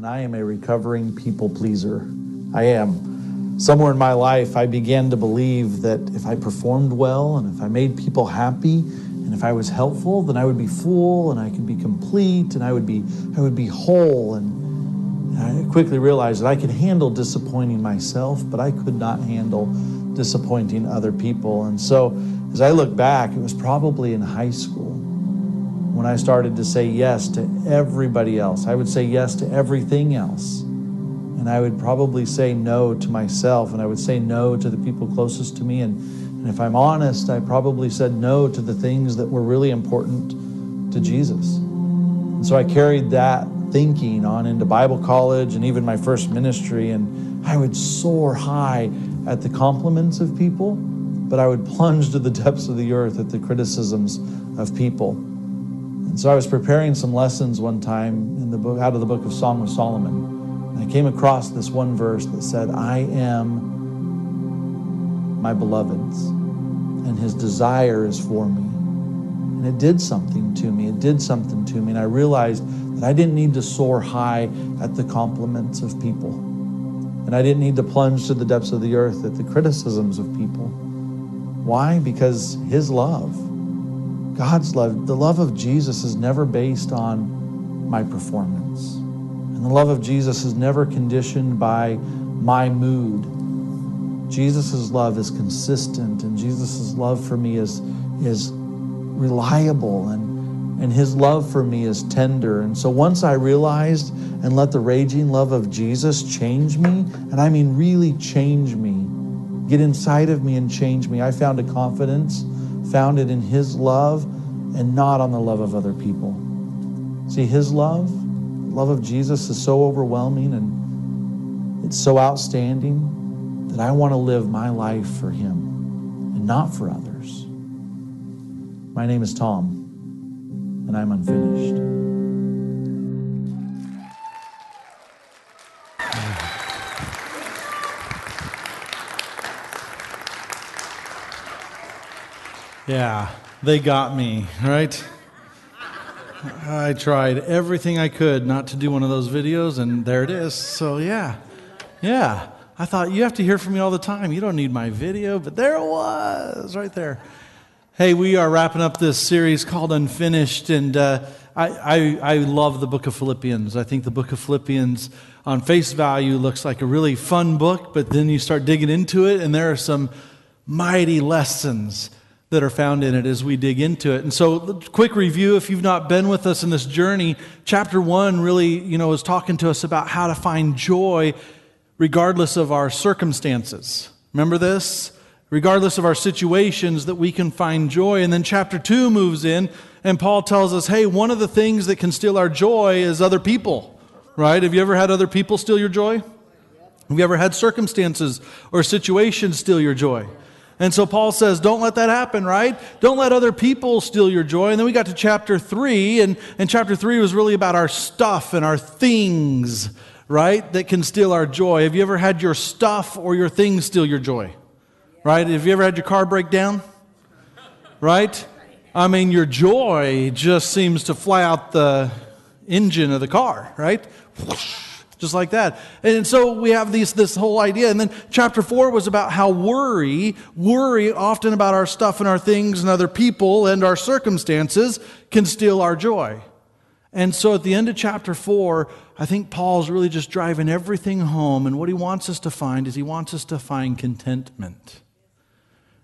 and I am a recovering people pleaser. I am. Somewhere in my life, I began to believe that if I performed well and if I made people happy and if I was helpful, then I would be full and I could be complete and I would be, I would be whole. And I quickly realized that I could handle disappointing myself, but I could not handle disappointing other people. And so as I look back, it was probably in high school when I started to say yes to everybody else. I would say yes to everything else. And I would probably say no to myself, and I would say no to the people closest to me. And, and if I'm honest, I probably said no to the things that were really important to Jesus. And so I carried that thinking on into Bible college and even my first ministry, and I would soar high at the compliments of people, but I would plunge to the depths of the earth at the criticisms of people. So I was preparing some lessons one time in the book, out of the book of Song of Solomon. And I came across this one verse that said, I am my beloved's, and his desire is for me. And it did something to me. It did something to me. And I realized that I didn't need to soar high at the compliments of people. And I didn't need to plunge to the depths of the earth at the criticisms of people. Why? Because his love God's love, the love of Jesus is never based on my performance. And the love of Jesus is never conditioned by my mood. Jesus' love is consistent, and Jesus' love for me is, is reliable, and, and his love for me is tender. And so once I realized and let the raging love of Jesus change me, and I mean really change me, get inside of me and change me, I found a confidence founded in His love and not on the love of other people. See, His love, love of Jesus, is so overwhelming and it's so outstanding that I want to live my life for Him and not for others. My name is Tom, and I'm unfinished. Yeah, they got me, right? I tried everything I could not to do one of those videos, and there it is. So, yeah, yeah. I thought, you have to hear from me all the time. You don't need my video, but there it was, right there. Hey, we are wrapping up this series called Unfinished, and uh, I, I, I love the book of Philippians. I think the book of Philippians, on face value, looks like a really fun book, but then you start digging into it, and there are some mighty lessons that are found in it as we dig into it. And so, quick review if you've not been with us in this journey, chapter 1 really, you know, is talking to us about how to find joy regardless of our circumstances. Remember this? Regardless of our situations that we can find joy. And then chapter 2 moves in and Paul tells us, "Hey, one of the things that can steal our joy is other people." Right? Have you ever had other people steal your joy? Have you ever had circumstances or situations steal your joy? And so Paul says, don't let that happen, right? Don't let other people steal your joy. And then we got to chapter three, and, and chapter three was really about our stuff and our things, right? That can steal our joy. Have you ever had your stuff or your things steal your joy? Right? Have you ever had your car break down? Right? I mean, your joy just seems to fly out the engine of the car, right? Whoosh just like that. And so we have these, this whole idea. And then chapter four was about how worry, worry often about our stuff and our things and other people and our circumstances can steal our joy. And so at the end of chapter four, I think Paul's really just driving everything home. And what he wants us to find is he wants us to find contentment.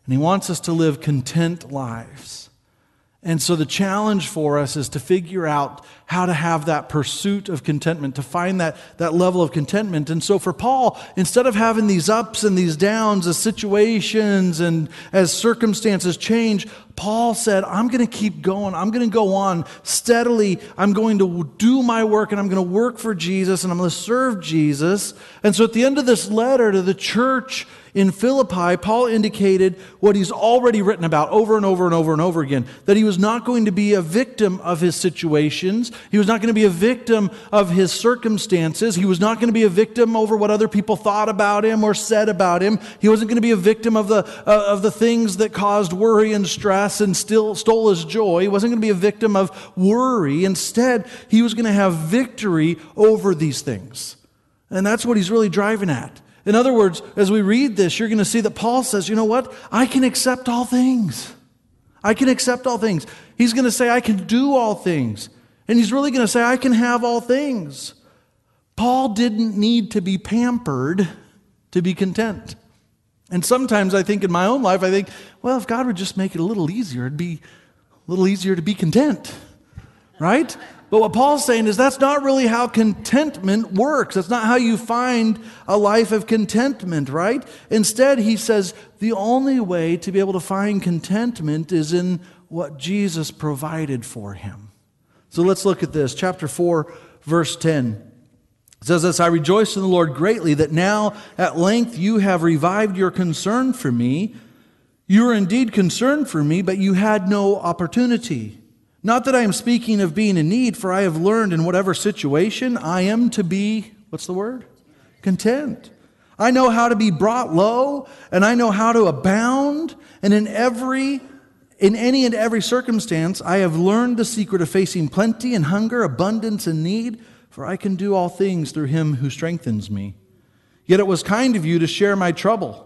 And he wants us to live content lives. And so the challenge for us is to figure out how to have that pursuit of contentment, to find that, that level of contentment. And so for Paul, instead of having these ups and these downs as situations and as circumstances change, Paul said, I'm going to keep going. I'm going to go on steadily. I'm going to do my work and I'm going to work for Jesus and I'm going to serve Jesus. And so at the end of this letter to the church, in Philippi, Paul indicated what he's already written about over and over and over and over again that he was not going to be a victim of his situations. He was not going to be a victim of his circumstances. He was not going to be a victim over what other people thought about him or said about him. He wasn't going to be a victim of the, uh, of the things that caused worry and stress and still stole his joy. He wasn't going to be a victim of worry. Instead, he was going to have victory over these things. And that's what he's really driving at. In other words, as we read this, you're going to see that Paul says, you know what? I can accept all things. I can accept all things. He's going to say, I can do all things. And he's really going to say, I can have all things. Paul didn't need to be pampered to be content. And sometimes I think in my own life, I think, well, if God would just make it a little easier, it'd be a little easier to be content, right? But what Paul's saying is that's not really how contentment works. That's not how you find a life of contentment, right? Instead, he says the only way to be able to find contentment is in what Jesus provided for him. So let's look at this. Chapter 4, verse 10. It says this I rejoice in the Lord greatly that now at length you have revived your concern for me. You were indeed concerned for me, but you had no opportunity. Not that I am speaking of being in need, for I have learned in whatever situation I am to be, what's the word? Content. I know how to be brought low, and I know how to abound, and in every in any and every circumstance I have learned the secret of facing plenty and hunger, abundance and need, for I can do all things through him who strengthens me. Yet it was kind of you to share my trouble.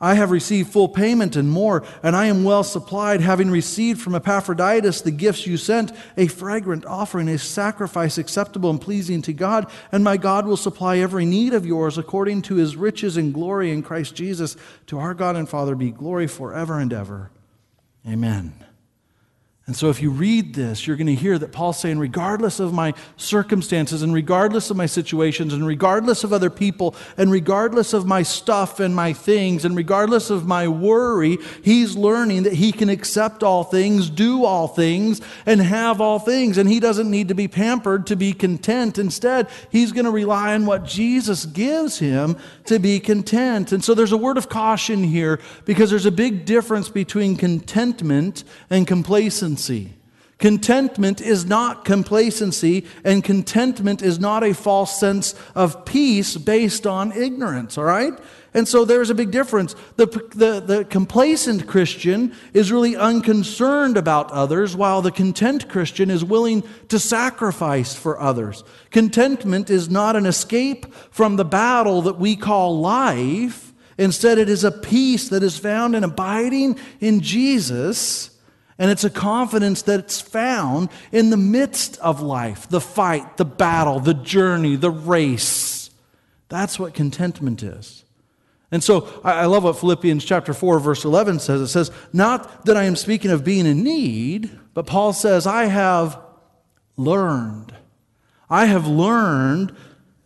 I have received full payment and more, and I am well supplied, having received from Epaphroditus the gifts you sent, a fragrant offering, a sacrifice acceptable and pleasing to God. And my God will supply every need of yours according to his riches and glory in Christ Jesus. To our God and Father be glory forever and ever. Amen. And so, if you read this, you're going to hear that Paul's saying, regardless of my circumstances, and regardless of my situations, and regardless of other people, and regardless of my stuff and my things, and regardless of my worry, he's learning that he can accept all things, do all things, and have all things. And he doesn't need to be pampered to be content. Instead, he's going to rely on what Jesus gives him to be content. And so, there's a word of caution here because there's a big difference between contentment and complacency complacency. Contentment is not complacency, and contentment is not a false sense of peace based on ignorance, all right? And so there's a big difference. The, the, the complacent Christian is really unconcerned about others, while the content Christian is willing to sacrifice for others. Contentment is not an escape from the battle that we call life. Instead, it is a peace that is found in abiding in Jesus and it's a confidence that's found in the midst of life the fight, the battle, the journey, the race. That's what contentment is. And so I love what Philippians chapter 4, verse 11 says. It says, Not that I am speaking of being in need, but Paul says, I have learned. I have learned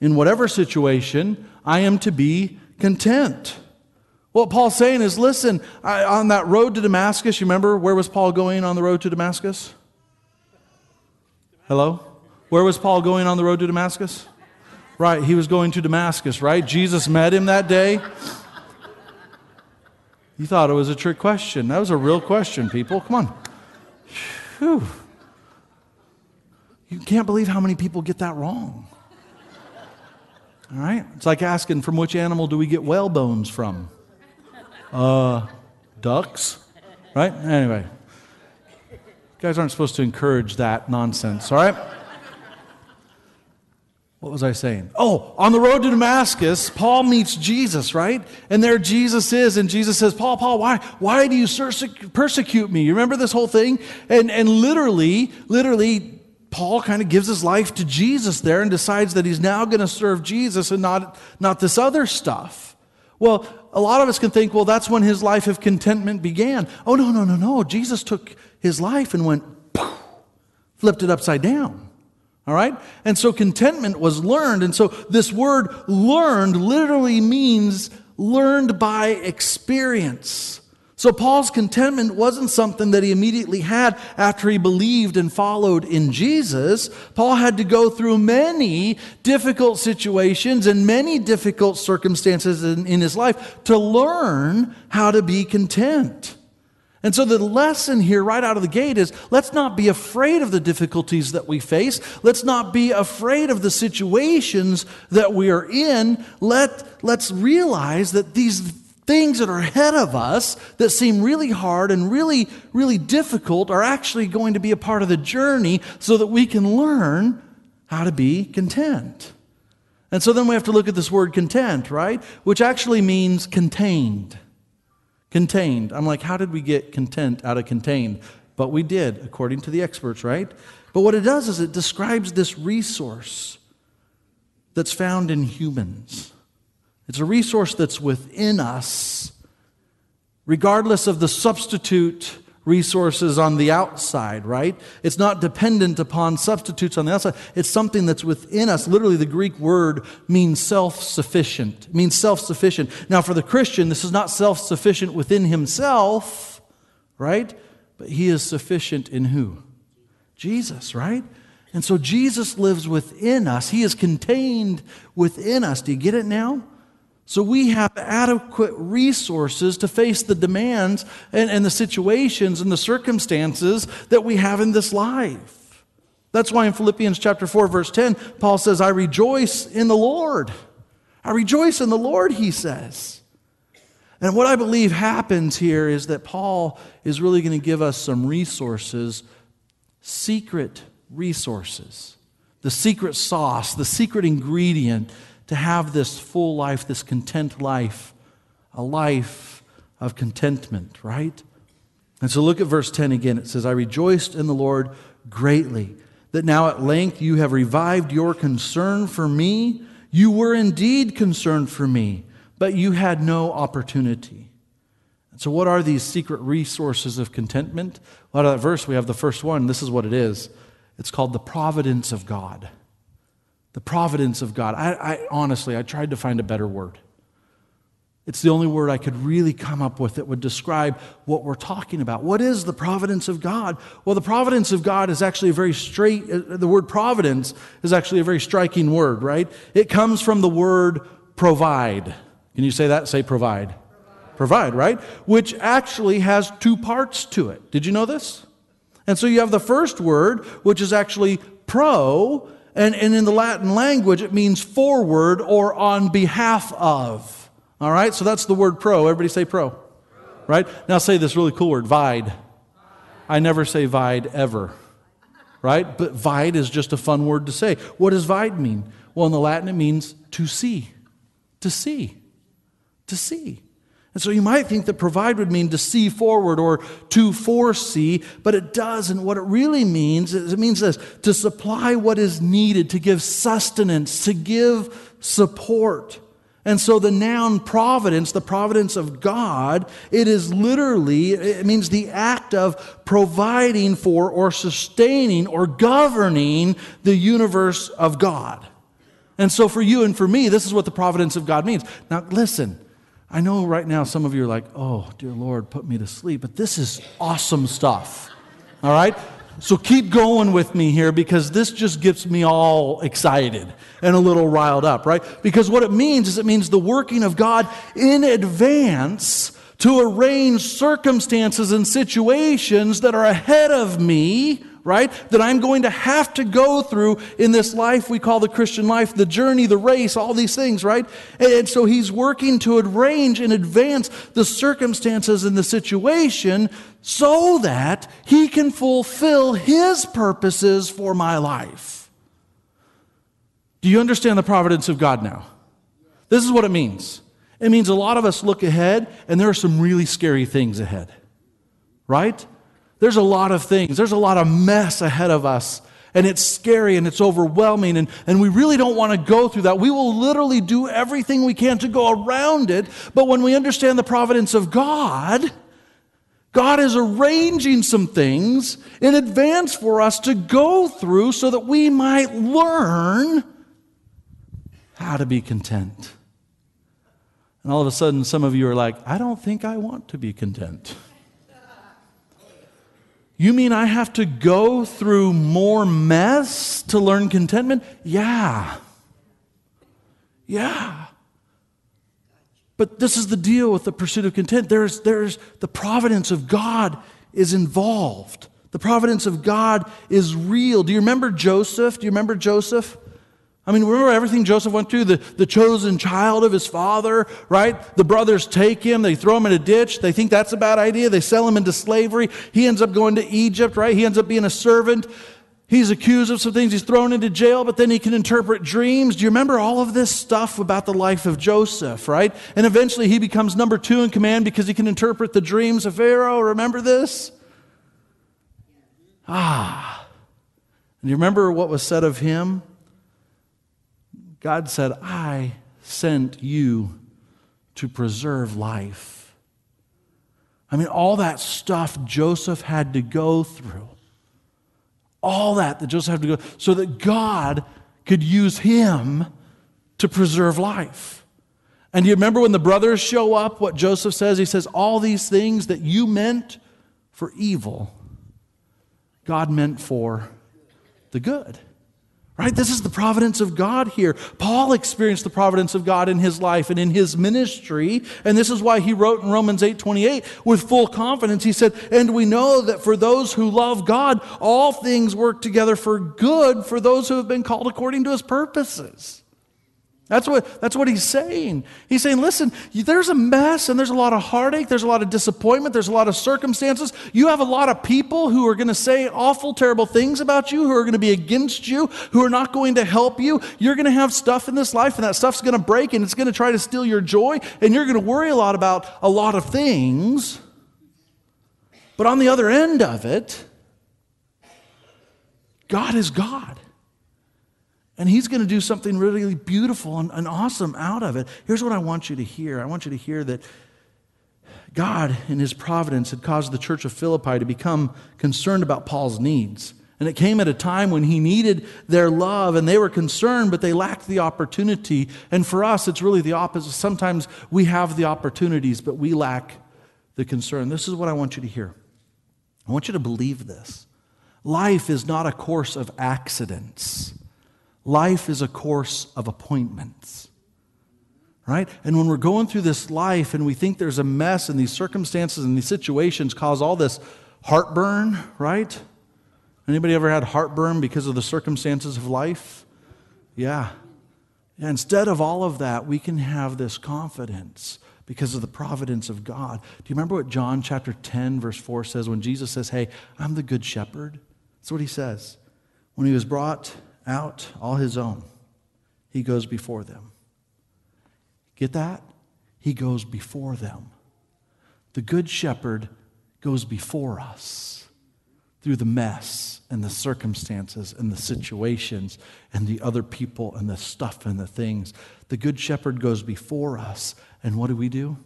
in whatever situation I am to be content. What Paul's saying is listen, I, on that road to Damascus, you remember where was Paul going on the road to Damascus? Hello? Where was Paul going on the road to Damascus? Right, he was going to Damascus, right? Jesus met him that day. You thought it was a trick question. That was a real question, people. Come on. Whew. You can't believe how many people get that wrong. All right? It's like asking from which animal do we get whale bones from? Uh, ducks, right? Anyway, you guys aren't supposed to encourage that nonsense, all right? What was I saying? Oh, on the road to Damascus, Paul meets Jesus, right? And there Jesus is, and Jesus says, Paul, Paul, why, why do you persecute me? You remember this whole thing? And, and literally, literally, Paul kind of gives his life to Jesus there and decides that he's now going to serve Jesus and not, not this other stuff. Well, a lot of us can think, well, that's when his life of contentment began. Oh, no, no, no, no. Jesus took his life and went, flipped it upside down. All right? And so contentment was learned. And so this word learned literally means learned by experience. So, Paul's contentment wasn't something that he immediately had after he believed and followed in Jesus. Paul had to go through many difficult situations and many difficult circumstances in, in, his life to learn how to be content. And so, the lesson here right out of the gate is let's not be afraid of the difficulties that we face. Let's not be afraid of the situations that we are in. Let, let's realize that these things that are ahead of us that seem really hard and really, really difficult are actually going to be a part of the journey so that we can learn how to be content. And so then we have to look at this word content, right? Which actually means contained. Contained. I'm like, how did we get content out of contained? But we did, according to the experts, right? But what it does is it describes this resource that's found in humans. It's a resource that's within us, regardless of the substitute resources on the outside, right? It's not dependent upon substitutes on the outside. It's something that's within us. Literally, the Greek word means self sufficient. Means self sufficient. Now, for the Christian, this is not self sufficient within himself, right? But he is sufficient in who? Jesus, right? And so Jesus lives within us. He is contained within us. Do you get it now? So we have adequate resources to face the demands and, and, the situations and the circumstances that we have in this life. That's why in Philippians chapter 4, verse 10, Paul says, I rejoice in the Lord. I rejoice in the Lord, he says. And what I believe happens here is that Paul is really going to give us some resources, secret resources, the secret sauce, the secret ingredient to have this full life, this content life, a life of contentment, right? And so look at verse 10 again. It says, I rejoiced in the Lord greatly that now at length you have revived your concern for me. You were indeed concerned for me, but you had no opportunity. And so, what are these secret resources of contentment? Well, out of that verse, we have the first one. This is what it is it's called the providence of God. The providence of God. I, I, honestly, I tried to find a better word. It's the only word I could really come up with that would describe what we're talking about. What is the providence of God? Well, the providence of God is actually a very straight, uh, the word providence is actually a very striking word, right? It comes from the word provide. Can you say that? Say provide. Provide, provide right? Which actually has two parts to it. Did you know this? And so you have the first word, which is actually pro, and, and in the Latin language, it means forward or on behalf of. All right, so that's the word pro. Everybody say pro. pro. Right? Now say this really cool word, vide. I never say vide ever. Right? But vide is just a fun word to say. What does vide mean? Well, in the Latin, it means to see. To see. To see. And so you might think that provide would mean to see forward or to foresee, but it doesn't. What it really means is it means this to supply what is needed, to give sustenance, to give support. And so the noun providence, the providence of God, it is literally, it means the act of providing for or sustaining or governing the universe of God. And so for you and for me, this is what the providence of God means. Now listen, I know right now some of you are like, oh, dear Lord, put me to sleep, but this is awesome stuff. All right? So keep going with me here because this just gets me all excited and a little riled up, right? Because what it means is it means the working of God in advance to arrange circumstances and situations that are ahead of me right? That I'm going to have to go through in this life we call the Christian life, the journey, the race, all these things, right? And so he's working to arrange in advance the circumstances and the situation so that he can fulfill his purposes for my life. Do you understand the providence of God now? This is what it means. It means a lot of us look ahead and there are some really scary things ahead, right? There's a lot of things, there's a lot of mess ahead of us. And it's scary and it's overwhelming, and, and we really don't want to go through that. We will literally do everything we can to go around it. But when we understand the providence of God, God is arranging some things in advance for us to go through so that we might learn how to be content. And all of a sudden, some of you are like, I don't think I want to be content. You mean I have to go through more mess to learn contentment? Yeah. Yeah. But this is the deal with the pursuit of content. There's, there's the providence of God is involved. The providence of God is real. Do you remember Joseph? Do you remember Joseph? I mean, remember everything Joseph went through? The, the chosen child of his father, right? The brothers take him, they throw him in a ditch. They think that's a bad idea. They sell him into slavery. He ends up going to Egypt, right? He ends up being a servant. He's accused of some things. He's thrown into jail, but then he can interpret dreams. Do you remember all of this stuff about the life of Joseph, right? And eventually he becomes number two in command because he can interpret the dreams of Pharaoh. Remember this? Ah. And you remember what was said of him? God said, I sent you to preserve life. I mean, all that stuff Joseph had to go through, all that that Joseph had to go, so that God could use him to preserve life. And do you remember when the brothers show up, what Joseph says? He says, All these things that you meant for evil, God meant for the good. Right? This is the providence of God here. Paul experienced the providence of God in his life and in his ministry, and this is why he wrote in Romans 8:28 with full confidence. He said, "And we know that for those who love God, all things work together for good for those who have been called according to his purposes." That's what, that's what he's saying. He's saying, listen, there's a mess and there's a lot of heartache, there's a lot of disappointment, there's a lot of circumstances. You have a lot of people who are going to say awful, terrible things about you, who are going to be against you, who are not going to help you. You're going to have stuff in this life and that stuff's going to break and it's going to try to steal your joy and you're going to worry a lot about a lot of things. But on the other end of it, God is God. And he's going to do something really beautiful and, and, awesome out of it. Here's what I want you to hear I want you to hear that God, in his providence, had caused the church of Philippi to become concerned about Paul's needs. And it came at a time when he needed their love and they were concerned, but they lacked the opportunity. And for us, it's really the opposite. Sometimes we have the opportunities, but we lack the concern. This is what I want you to hear. I want you to believe this. Life is not a course of accidents. Life is a course of appointments. Right? And when we're going through this life and we think there's a mess and these circumstances and these situations cause all this heartburn, right? Anybody ever had heartburn because of the circumstances of life? Yeah. yeah. Instead of all of that, we can have this confidence because of the providence of God. Do you remember what John chapter 10, verse 4 says when Jesus says, Hey, I'm the good shepherd? That's what he says. When he was brought out all his own, he goes before them. Get that? He goes before them. The Good Shepherd goes before us through the mess and the circumstances and the situations and the other people and the stuff and the things. The Good Shepherd goes before us. And what do we do?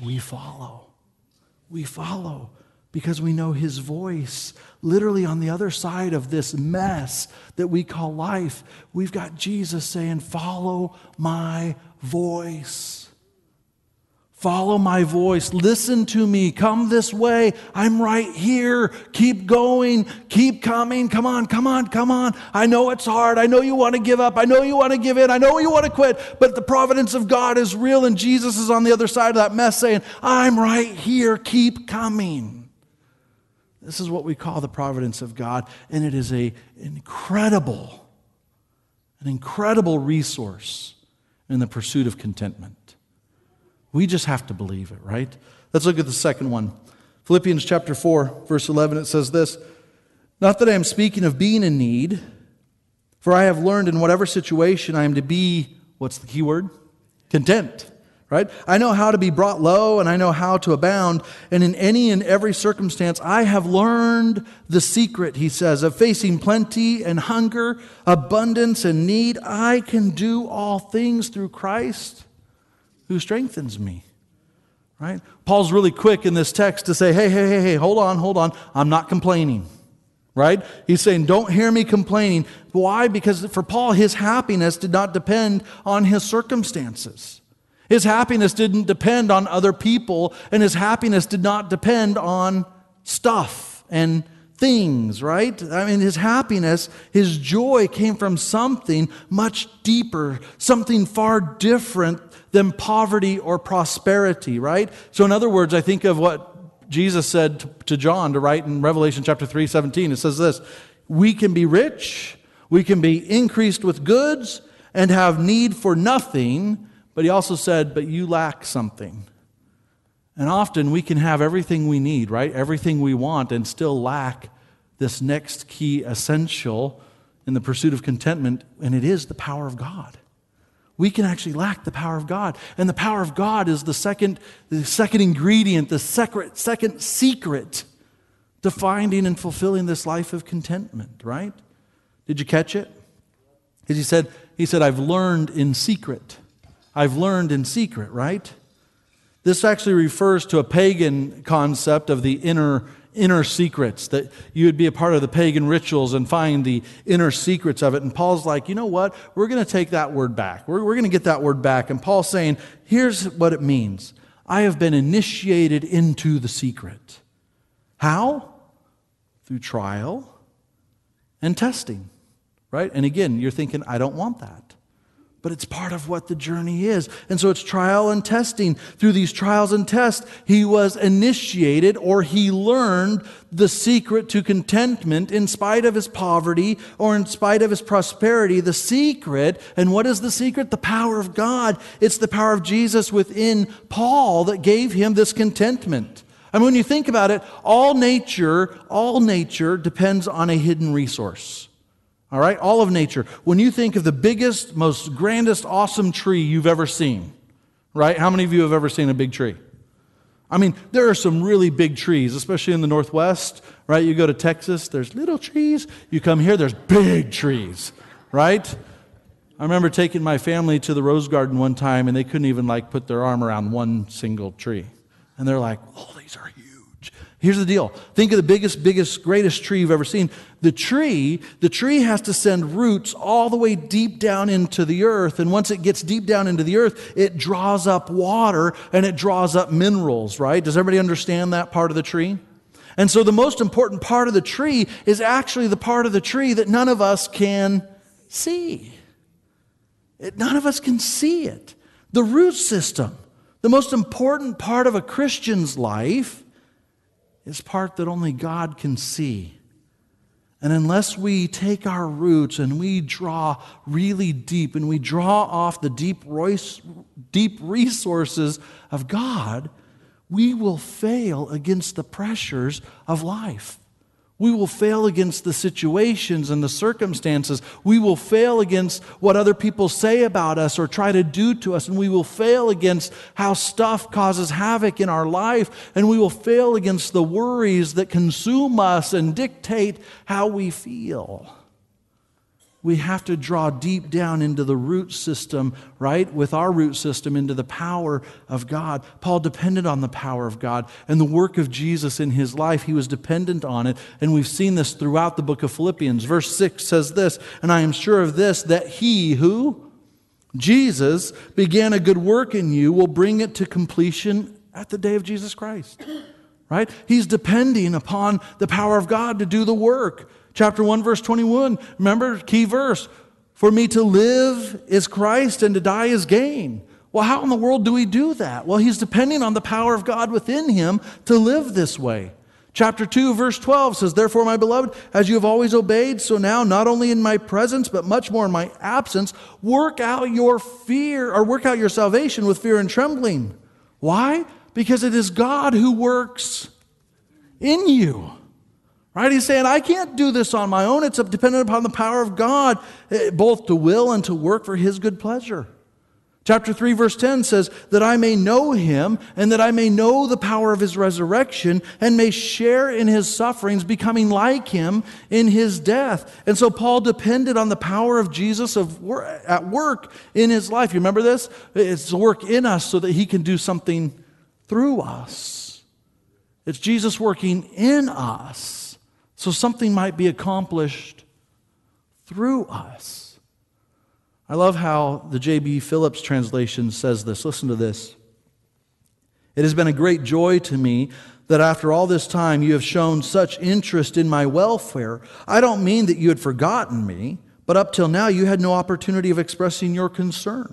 We follow. We follow because we know his voice. Literally, on the other side of this mess that we call life, we've got Jesus saying, Follow my voice. Follow my voice. Listen to me. Come this way. I'm right here. Keep going. Keep coming. Come on, come on, come on. I know it's hard. I know you want to give up. I know you want to give in. I know you want to quit. But the providence of God is real, and Jesus is on the other side of that mess saying, I'm right here. Keep coming. This is what we call the providence of God, and it is a incredible, an incredible resource in the pursuit of contentment. We just have to believe it, right? Let's look at the second one. Philippians chapter 4, verse 11, it says this Not that I am speaking of being in need, for I have learned in whatever situation I am to be, what's the key word? Content right? I know how to be brought low and I know how to abound. And in any and every circumstance, I have learned the secret, he says, of facing plenty and hunger, abundance and need. I can do all things through Christ who strengthens me. Right? Paul's really quick in this text to say, hey, hey, hey, hey, hold on, hold on. I'm not complaining. Right? He's saying, don't hear me complaining. Why? Because for Paul, his happiness did not depend on his circumstances. His happiness didn't depend on other people, and his happiness did not depend on stuff and things, right? I mean, his happiness, his joy came from something much deeper, something far different than poverty or prosperity, right? So, in other words, I think of what Jesus said to John to write in Revelation chapter 3 17. It says this We can be rich, we can be increased with goods, and have need for nothing. But he also said, But you lack something. And often we can have everything we need, right? Everything we want, and still lack this next key essential in the pursuit of contentment, and it is the power of God. We can actually lack the power of God. And the power of God is the second, the second ingredient, the secret, second secret to finding and fulfilling this life of contentment, right? Did you catch it? Because he said, he said, I've learned in secret. I've learned in secret, right? This actually refers to a pagan concept of the inner inner secrets that you would be a part of the pagan rituals and find the inner secrets of it. And paul's like you know what? We're going to take that word back. We're, we're going to get that word back. And paul's saying here's what it means. I have been initiated into the secret. How? Through trial and testing right? And again you're thinking i don't want that but it's part of what the journey is. And so it's trial and testing. Through these trials and tests, he was initiated or he learned the secret to contentment in spite of his poverty or in spite of his prosperity. The secret, and what is the secret? The power of God. It's the power of Jesus within Paul that gave him this contentment. I mean, when you think about it, all nature, all nature depends on a hidden resource. All right, all of nature. When you think of the biggest, most grandest, awesome tree you've ever seen, right? How many of you have ever seen a big tree? I mean, there are some really big trees, especially in the Northwest, right? You go to Texas, there's little trees. You come here, there's big trees, right? I remember taking my family to the Rose Garden one time, and they couldn't even like put their arm around one single tree. And they're like, oh, these are huge. Here's the deal. Think of the biggest, biggest, greatest tree you've ever seen. The tree, the tree has to send roots all the way deep down into the earth. And once it gets deep down into the earth, it draws up water and it draws up minerals, right? Does everybody understand that part of the tree? And so the most important part of the tree is actually the part of the tree that none of us can see. It, none of us can see it. The root system, the most important part of a Christian's life is part that only God can see. And unless we take our roots and we draw really deep and we draw off the deep, deep resources of God, we will fail against the pressures of life. We will fail against the situations and the circumstances. We will fail against what other people say about us or try to do to us. And we will fail against how stuff causes havoc in our life. And we will fail against the worries that consume us and dictate how we feel we have to draw deep down into the root system, right? With our root system, into the power of God. Paul depended on the power of God and the work of Jesus in his life. He was dependent on it. And we've seen this throughout the book of Philippians. Verse 6 says this, and I am sure of this, that he who, Jesus, began a good work in you will bring it to completion at the day of Jesus Christ. Right? He's depending upon the power of God to do the work. Chapter 1, verse 21. Remember, key verse. For me to live is Christ and to die is gain. Well, how in the world do we do that? Well, he's depending on the power of God within him to live this way. Chapter 2, verse 12 says, Therefore, my beloved, as you have always obeyed, so now, not only in my presence, but much more in my absence, work out your fear, or work out your salvation with fear and trembling. Why? Because it is God who works in you. Right? He's saying, I can't do this on my own. It's dependent upon the power of God, eh, both to will and to work for his good pleasure. Chapter 3, verse 10 says, That I may know him, and that I may know the power of his resurrection, and may share in his sufferings, becoming like him in his death. And so Paul depended on the power of Jesus of at work in his life. You remember this? It's work in us so that he can do something through us. It's Jesus working in us so something might be accomplished through us. I love how the J.B. Phillips translation says this. Listen to this. It has been a great joy to me that after all this time you have shown such interest in my welfare. I don't mean that you had forgotten me, but up till now you had no opportunity of expressing your concern.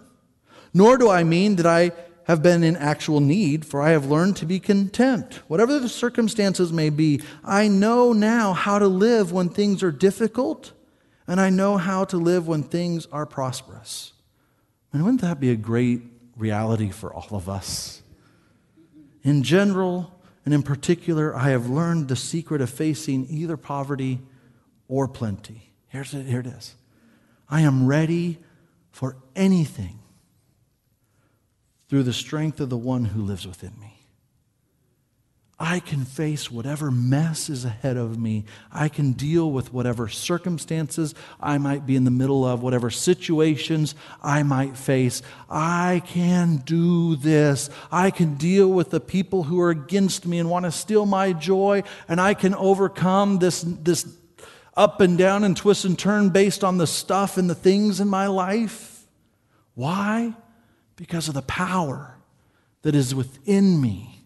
Nor do I mean that I have been in actual need, for I have learned to be content. Whatever the circumstances may be, I know now how to live when things are difficult, and I know how to live when things are prosperous. And wouldn't that be a great reality for all of us? In general, and in particular, I have learned the secret of facing either poverty or plenty. Here's it, here it is. I am ready for anything through the strength of the one who lives within me. I can face whatever mess is ahead of me. I can deal with whatever circumstances I might be in the middle of, whatever situations I might face. I can do this. I can deal with the people who are against me and want to steal my joy, and I can overcome this, this up and down and twist and turn based on the stuff and the things in my life. Why? Because of the power that is within me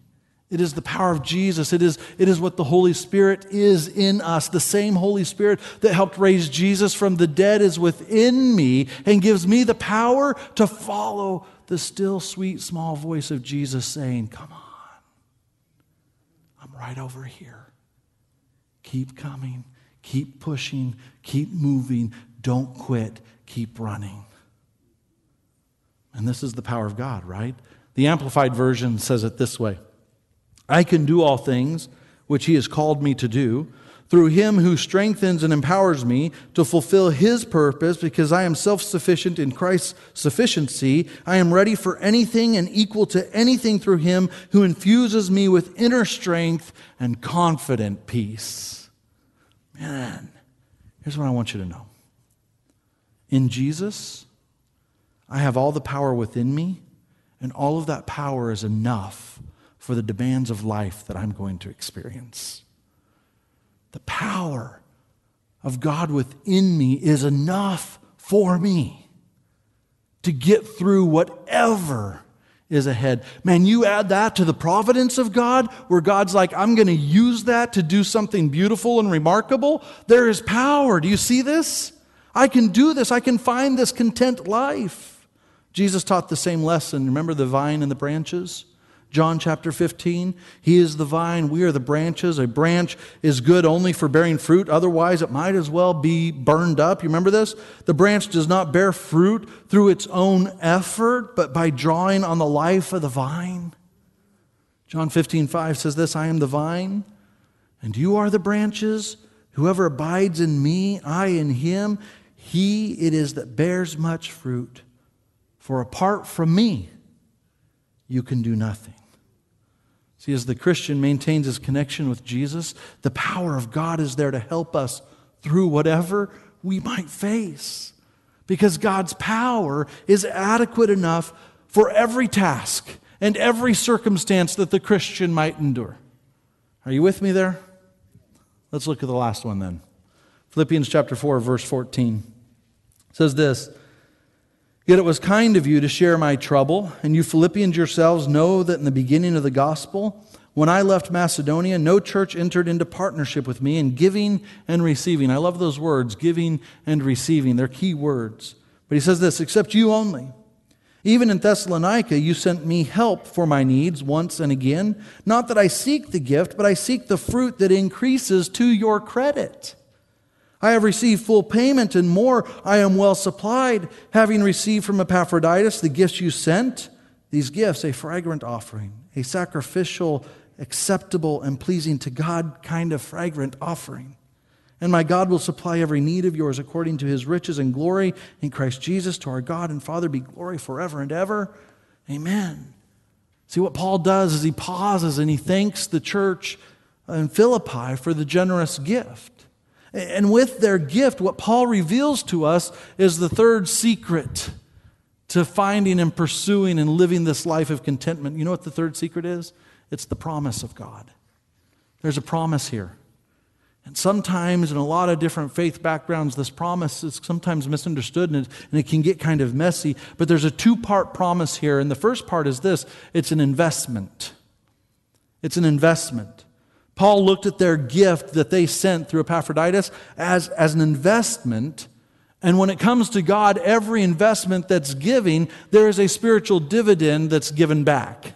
it is the power of Jesus. It is, it is what the Holy Spirit is in us. The same Holy Spirit that helped raise Jesus from the dead is within me and gives me the power to follow the still, sweet, small voice of Jesus saying, Come on, I'm right over here. Keep coming, keep pushing, keep moving. Don't quit, keep running. And this is the power of God, right? The Amplified Version says it this way. I can do all things which he has called me to do through him who strengthens and empowers me to fulfill his purpose because I am self sufficient in Christ's sufficiency. I am ready for anything and equal to anything through him who infuses me with inner strength and confident peace. Man, here's what I want you to know in Jesus, I have all the power within me, and all of that power is enough for the demands of life that I'm going to experience. The power of God within me is enough for me to get through whatever is ahead. Man, you add that to the providence of God, where God's like, I'm going to use that to do something beautiful and remarkable. There is power. Do you see this? I can do this. I can find this content life. Jesus taught the same lesson. Remember the vine and the branches? John chapter 15. He is the vine, we are the branches. A branch is good only for bearing fruit, otherwise, it might as well be burned up. You remember this? The branch does not bear fruit through its own effort, but by drawing on the life of the vine. John 15, 5 says this I am the vine, and you are the branches. Whoever abides in me, I in him, he it is that bears much fruit. For apart from me, you can do nothing. See, as the Christian maintains his connection with Jesus, the power of God is there to help us through whatever we might face. Because God's power is adequate enough for every task and every circumstance that the Christian might endure. Are you with me there? Let's look at the last one then. Philippians chapter 4, verse 14 says this. Yet it was kind of you to share my trouble, and you Philippians yourselves know that in the beginning of the gospel, when I left Macedonia, no church entered into partnership with me in giving and receiving. I love those words, giving and receiving. They're key words. But he says this except you only. Even in Thessalonica, you sent me help for my needs once and again. Not that I seek the gift, but I seek the fruit that increases to your credit. I have received full payment and more. I am well supplied, having received from Epaphroditus the gifts you sent. These gifts, a fragrant offering, a sacrificial, acceptable, and pleasing to God kind of fragrant offering. And my God will supply every need of yours according to his riches and glory in Christ Jesus. To our God and Father be glory forever and ever. Amen. See, what Paul does is he pauses and he thanks the church in Philippi for the generous gift. And with their gift, what Paul reveals to us is the third secret to finding and pursuing and living this life of contentment. You know what the third secret is? It's the promise of God. There's a promise here. And sometimes, in a lot of different faith backgrounds, this promise is sometimes misunderstood and it, and it can get kind of messy. But there's a two part promise here. And the first part is this it's an investment. It's an investment. Paul looked at their gift that they sent through Epaphroditus as, as an investment. And when it comes to God, every investment that's giving, there is a spiritual dividend that's given back.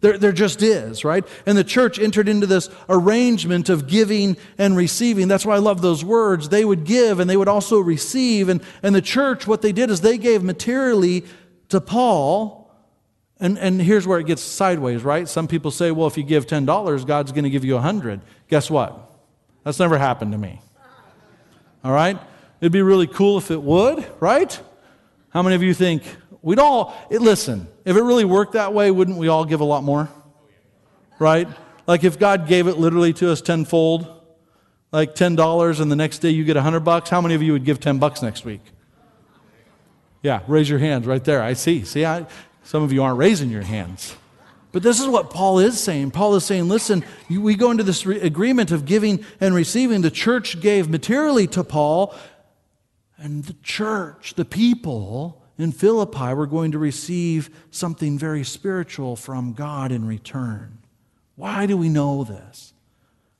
There, there just is, right? And the church entered into this arrangement of giving and receiving. That's why I love those words. They would give and they would also receive. And, and the church, what they did is they gave materially to Paul. And, and here's where it gets sideways, right? Some people say, well, if you give $10, God's going to give you a 100 Guess what? That's never happened to me. All right? It'd be really cool if it would, right? How many of you think, We'd all, it, listen, if it really worked that way, wouldn't we all give a lot more? Right? Like if God gave it literally to us tenfold, like $10 and the next day you get 100 bucks, how many of you would give 10 bucks next week? Yeah, raise your hands right there. I see. See, I, some of you aren't raising your hands. But this is what Paul is saying. Paul is saying, listen, we go into this re- agreement of giving and receiving. The church gave materially to Paul, and the church, the people, in Philippi were going to receive something very spiritual from God in return. Why do we know this?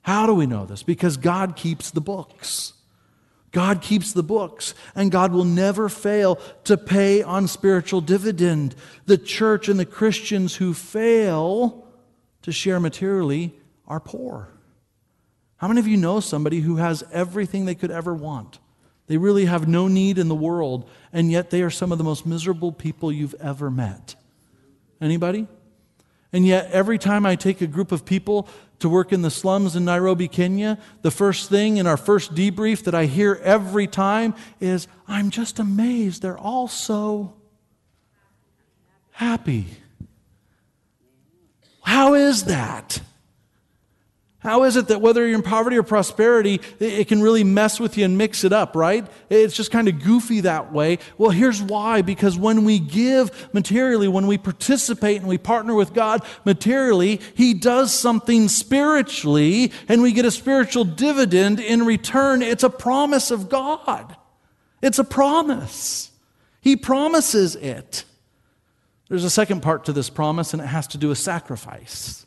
How do we know this? Because God keeps the books. God keeps the books, and God will never fail to pay on spiritual dividend. The church and the Christians who fail to share materially are poor. How many of you know somebody who has everything they could ever want? They really have no need in the world, and yet they are some of the most miserable people you've ever met. Anybody? And yet, every time I take a group of people to work in the slums in Nairobi, Kenya, the first thing in our first debrief that I hear every time is, I'm just amazed. They're all so happy. How is that? How is it that whether you're in poverty or prosperity, it can really mess with you and mix it up, right? It's just kind of goofy that way. Well, here's why. Because when we give materially, when we participate and we partner with God materially, He does something spiritually and we get a spiritual dividend in return. It's a promise of God. It's a promise. He promises it. There's a second part to this promise, and it has to do with sacrifice,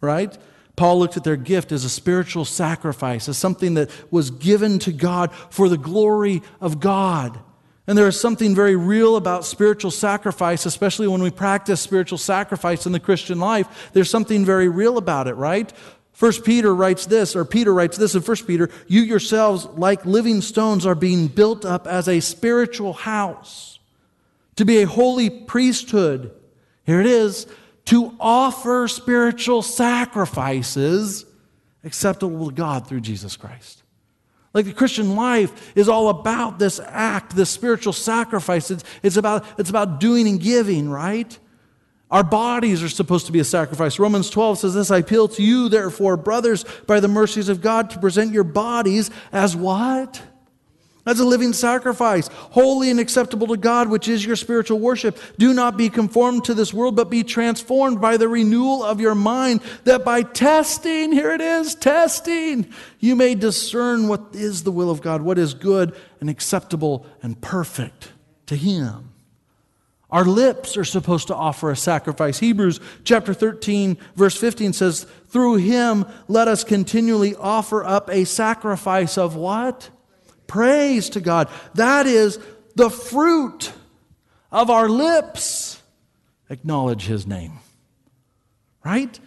right? Paul looked at their gift as a spiritual sacrifice, as something that was given to God for the glory of God. And there is something very real about spiritual sacrifice, especially when we practice spiritual sacrifice in the Christian life. There's something very real about it, right? First Peter writes this, or Peter writes this in First Peter, you yourselves, like living stones, are being built up as a spiritual house to be a holy priesthood. Here it is, to offer spiritual sacrifices acceptable to God through Jesus Christ. Like the Christian life is all about this act, this spiritual sacrifice. It's, it's, about, it's about doing and giving, right? Our bodies are supposed to be a sacrifice. Romans 12 says this I appeal to you, therefore, brothers, by the mercies of God, to present your bodies as what? As a living sacrifice, holy and acceptable to God, which is your spiritual worship. Do not be conformed to this world, but be transformed by the renewal of your mind, that by testing, here it is, testing, you may discern what is the will of God, what is good and acceptable and perfect to Him. Our lips are supposed to offer a sacrifice. Hebrews chapter 13, verse 15 says, Through Him let us continually offer up a sacrifice of what? Praise to God. That is the fruit of our lips. Acknowledge His name. Right?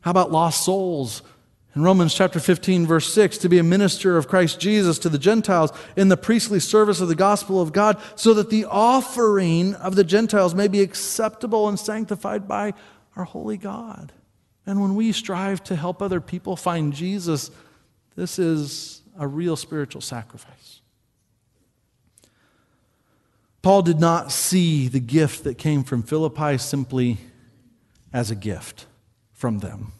How about lost souls? In Romans chapter 15, verse 6, to be a minister of Christ Jesus to the Gentiles in the priestly service of the gospel of God, so that the offering of the Gentiles may be acceptable and sanctified by our holy God. And when we strive to help other people find Jesus, this is a real spiritual sacrifice. Paul did not see the gift that came from Philippi simply as a gift from them.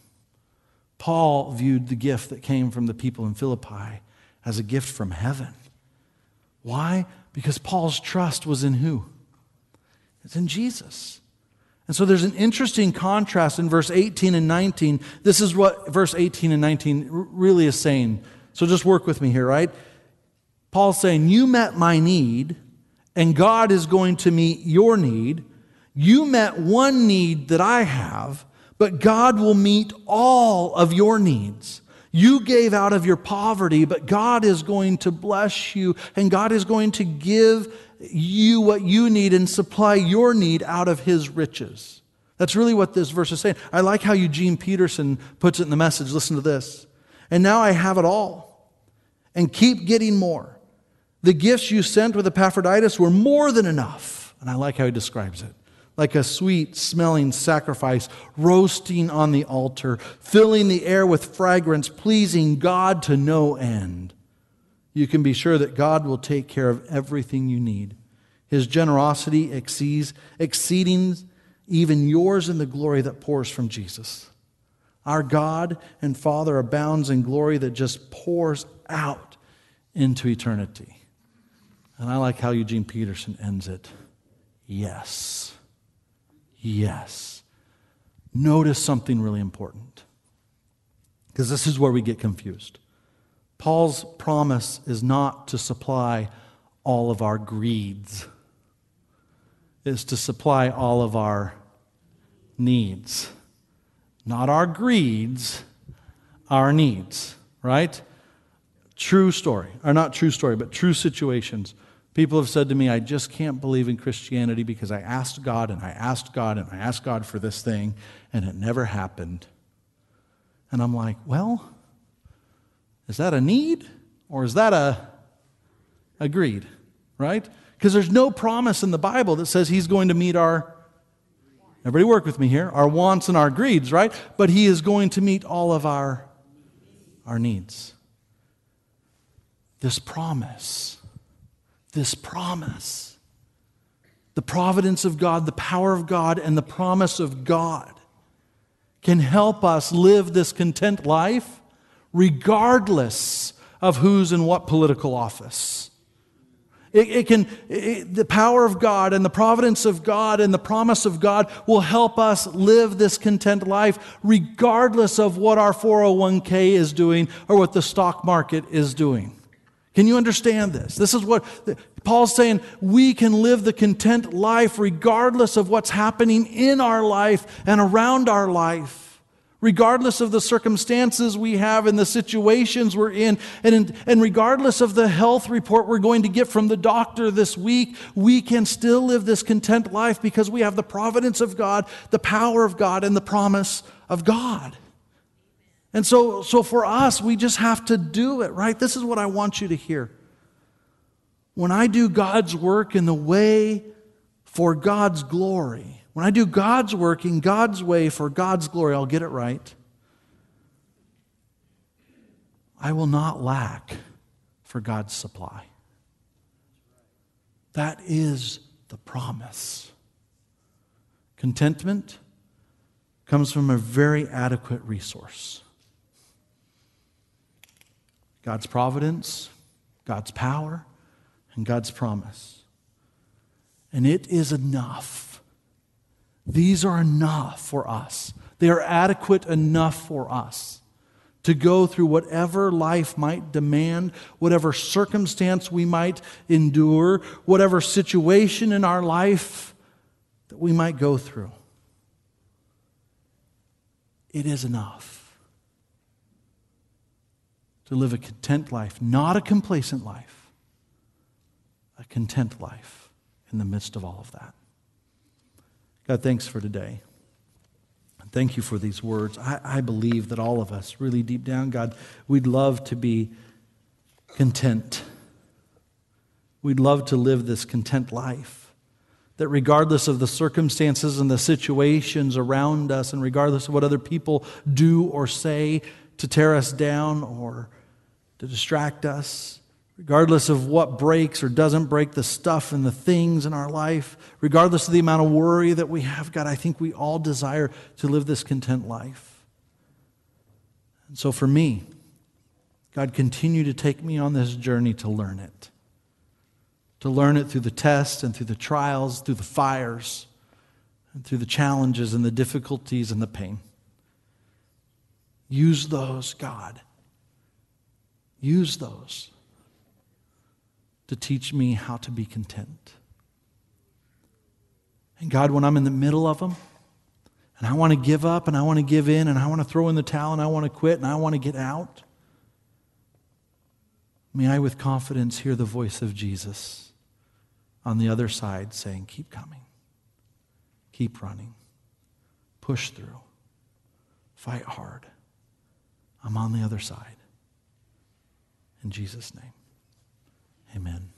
Paul viewed the gift that came from the people in Philippi as a gift from heaven. Why? Because Paul's trust was in who? It's in Jesus. And so there's an interesting contrast in verse 18 and 19. This is what verse 18 and 19 really is saying So just work with me here, right? Paul's saying, You met my need, and God is going to meet your need. You met one need that I have, but God will meet all of your needs. You gave out of your poverty, but God is going to bless you, and God is going to give you what you need and supply your need out of His riches. That's really what this verse is saying. I like how Eugene Peterson puts it in the message. Listen to this. And now I have it all and keep getting more. The gifts you sent with Epaphroditus were more than enough. And I like how he describes it like a sweet smelling sacrifice roasting on the altar, filling the air with fragrance, pleasing God to no end. You can be sure that God will take care of everything you need. His generosity exceeds, exceeding even yours in the glory that pours from Jesus. Our God and Father abounds in glory that just pours out into eternity. And I like how Eugene Peterson ends it. Yes. Yes. Notice something really important. Because this is where we get confused. Paul's promise is not to supply all of our greeds, it's to supply all of our needs. Not our greeds, our needs, right? True story, or not true story, but true situations. People have said to me, I just can't believe in Christianity because I asked God and I asked God and I asked God for this thing and it never happened. And I'm like, well, is that a need or is that a, a greed, right? Because there's no promise in the Bible that says He's going to meet our, everybody work with me here, our wants and our greeds, right? But He is going to meet all of our, our needs. This promise this promise. The providence of God, the power of God, and the promise of God can help us live this content life regardless of who's in what political office. It, it can, it, the power of God and the providence of God and the promise of God will help us live this content life regardless of what our 401k is doing or what the stock market is doing. Can you understand this? This is what Paul's saying. We can live the content life regardless of what's happening in our life and around our life, regardless of the circumstances we have and the situations we're in, and, in, and regardless of the health report we're going to get from the doctor this week, we can still live this content life because we have the providence of God, the power of God, and the promise of God. And so, so for us, we just have to do it, right? This is what I want you to hear. When I do God's work in the way for God's glory, when I do God's work in God's way for God's glory, I'll get it right. I will not lack for God's supply. That is the promise. Contentment comes from a very adequate resource. God's providence, God's power, and God's promise. And it is enough. These are enough for us. They are adequate enough for us to go through whatever life might demand, whatever circumstance we might endure, whatever situation in our life that we might go through. It is enough to live a content life, not a complacent life, a content life in the midst of all of that. God, thanks for today. Thank you for these words. I, I believe that all of us, really deep down, God, we'd love to be content. We'd love to live this content life. That regardless of the circumstances and the situations around us, and regardless of what other people do or say to tear us down or to distract us, regardless of what breaks or doesn't break the stuff and the things in our life, regardless of the amount of worry that we have, God, I think we all desire to live this content life. And so for me, God, continue to take me on this journey to learn it. To learn it through the tests and through the trials, through the fires, and through the challenges and the difficulties and the pain. Use those, God, use those to teach me how to be content. And God, when I'm in the middle of them, and I want to give up and I want to give in and I want to throw in the towel and I want to quit and I want to get out, may I with confidence hear the voice of Jesus on the other side saying, Keep coming, keep running, push through, fight hard. I'm on the other side. In Jesus' name, amen.